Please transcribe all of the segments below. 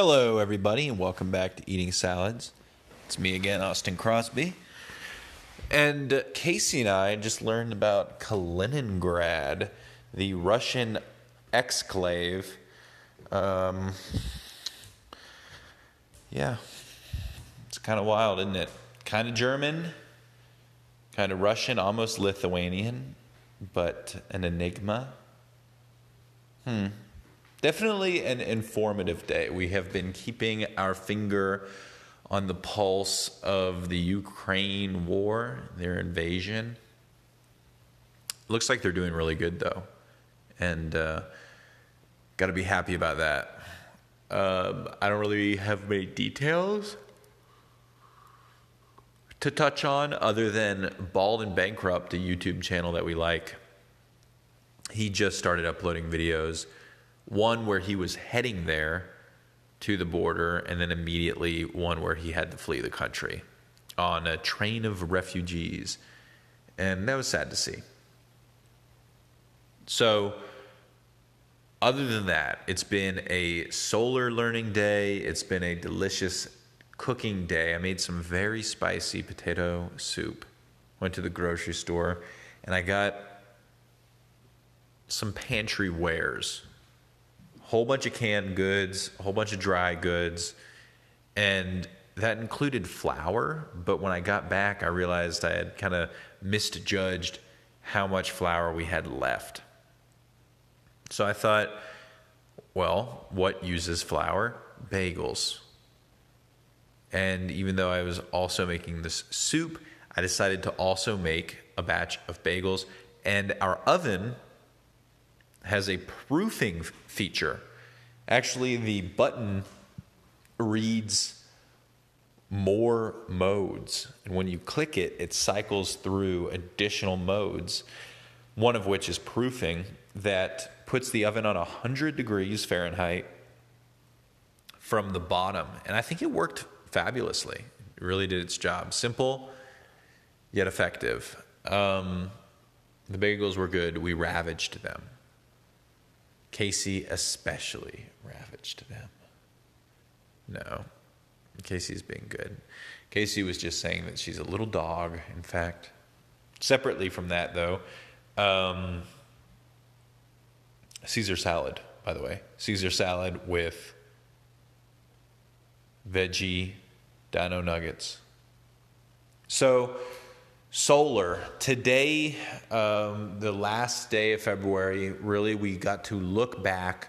Hello, everybody, and welcome back to Eating Salads. It's me again, Austin Crosby. And uh, Casey and I just learned about Kaliningrad, the Russian exclave. Um, yeah, it's kind of wild, isn't it? Kind of German, kind of Russian, almost Lithuanian, but an enigma. Hmm. Definitely an informative day. We have been keeping our finger on the pulse of the Ukraine war, their invasion. Looks like they're doing really good, though. And uh, got to be happy about that. Um, I don't really have many details to touch on other than Bald and Bankrupt, a YouTube channel that we like. He just started uploading videos one where he was heading there to the border, and then immediately one where he had to flee the country on a train of refugees. And that was sad to see. So, other than that, it's been a solar learning day. It's been a delicious cooking day. I made some very spicy potato soup. Went to the grocery store and I got some pantry wares whole bunch of canned goods, a whole bunch of dry goods, and that included flour. But when I got back, I realized I had kind of misjudged how much flour we had left. So I thought, well, what uses flour? Bagels. And even though I was also making this soup, I decided to also make a batch of bagels. And our oven has a proofing feature. Actually, the button reads more modes. And when you click it, it cycles through additional modes, one of which is proofing that puts the oven on 100 degrees Fahrenheit from the bottom. And I think it worked fabulously. It really did its job. Simple, yet effective. Um, the bagels were good. We ravaged them. Casey especially ravaged them. No, Casey's being good. Casey was just saying that she's a little dog, in fact. Separately from that, though, um, Caesar salad, by the way. Caesar salad with veggie dino nuggets. So, solar. Today um, the last day of february really we got to look back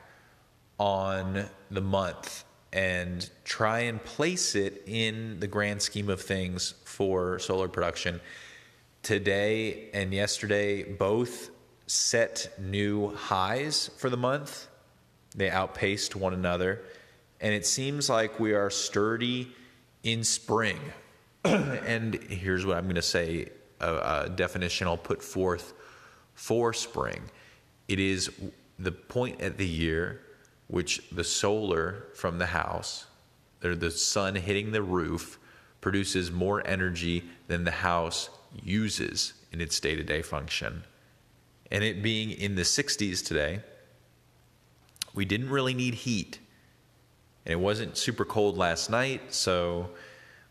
on the month and try and place it in the grand scheme of things for solar production. Today and yesterday both set new highs for the month. They outpaced one another. And it seems like we are sturdy in spring and here's what I'm going to say a, a definition I'll put forth for spring. It is the point at the year which the solar from the house, or the sun hitting the roof, produces more energy than the house uses in its day to day function. And it being in the 60s today, we didn't really need heat. And it wasn't super cold last night, so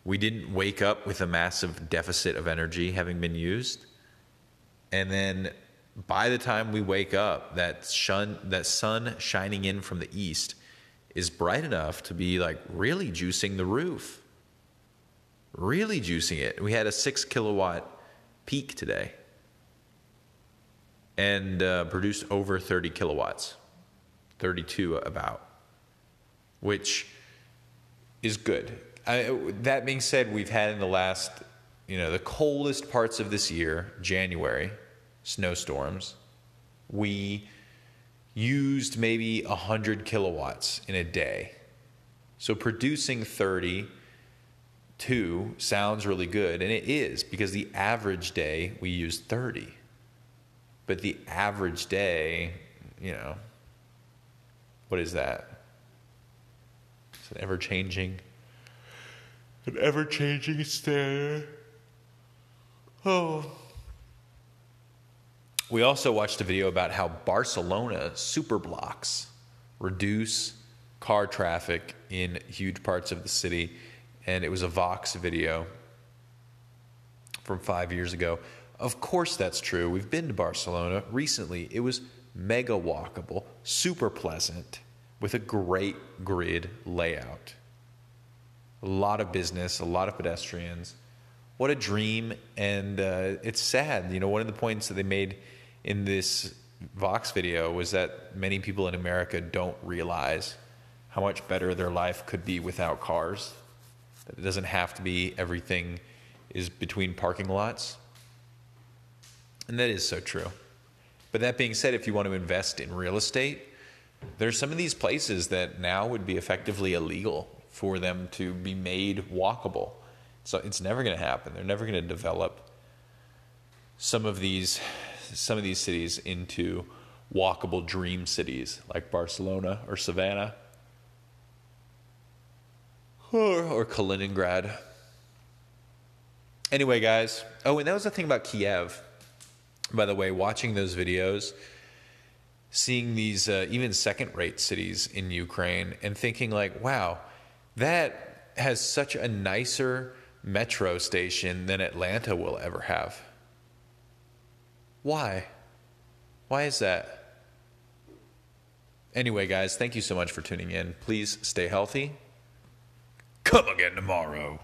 we didn't wake up with a massive deficit of energy having been used. And then by the time we wake up, that shun, that sun shining in from the east is bright enough to be like really juicing the roof. Really juicing it. We had a six kilowatt peak today and uh, produced over 30 kilowatts, 32 about, which is good. I, that being said, we've had in the last, you know, the coldest parts of this year, January, snowstorms. We used maybe 100 kilowatts in a day. So producing 32 sounds really good, and it is because the average day we use 30. But the average day, you know, what is that? It's an ever changing an ever changing standard. Oh. We also watched a video about how Barcelona super blocks reduce car traffic in huge parts of the city. And it was a Vox video from five years ago. Of course, that's true. We've been to Barcelona recently. It was mega walkable, super pleasant, with a great grid layout. A lot of business, a lot of pedestrians. What a dream. And uh, it's sad. You know, one of the points that they made in this Vox video was that many people in America don't realize how much better their life could be without cars. That it doesn't have to be everything is between parking lots. And that is so true. But that being said, if you want to invest in real estate, there's some of these places that now would be effectively illegal for them to be made walkable. So it's never going to happen. They're never going to develop some of these some of these cities into walkable dream cities like Barcelona or Savannah or, or Kaliningrad. Anyway, guys. Oh, and that was the thing about Kiev. By the way, watching those videos, seeing these uh, even second rate cities in Ukraine and thinking, like, wow, that has such a nicer metro station than Atlanta will ever have. Why? Why is that? Anyway, guys, thank you so much for tuning in. Please stay healthy. Come again tomorrow.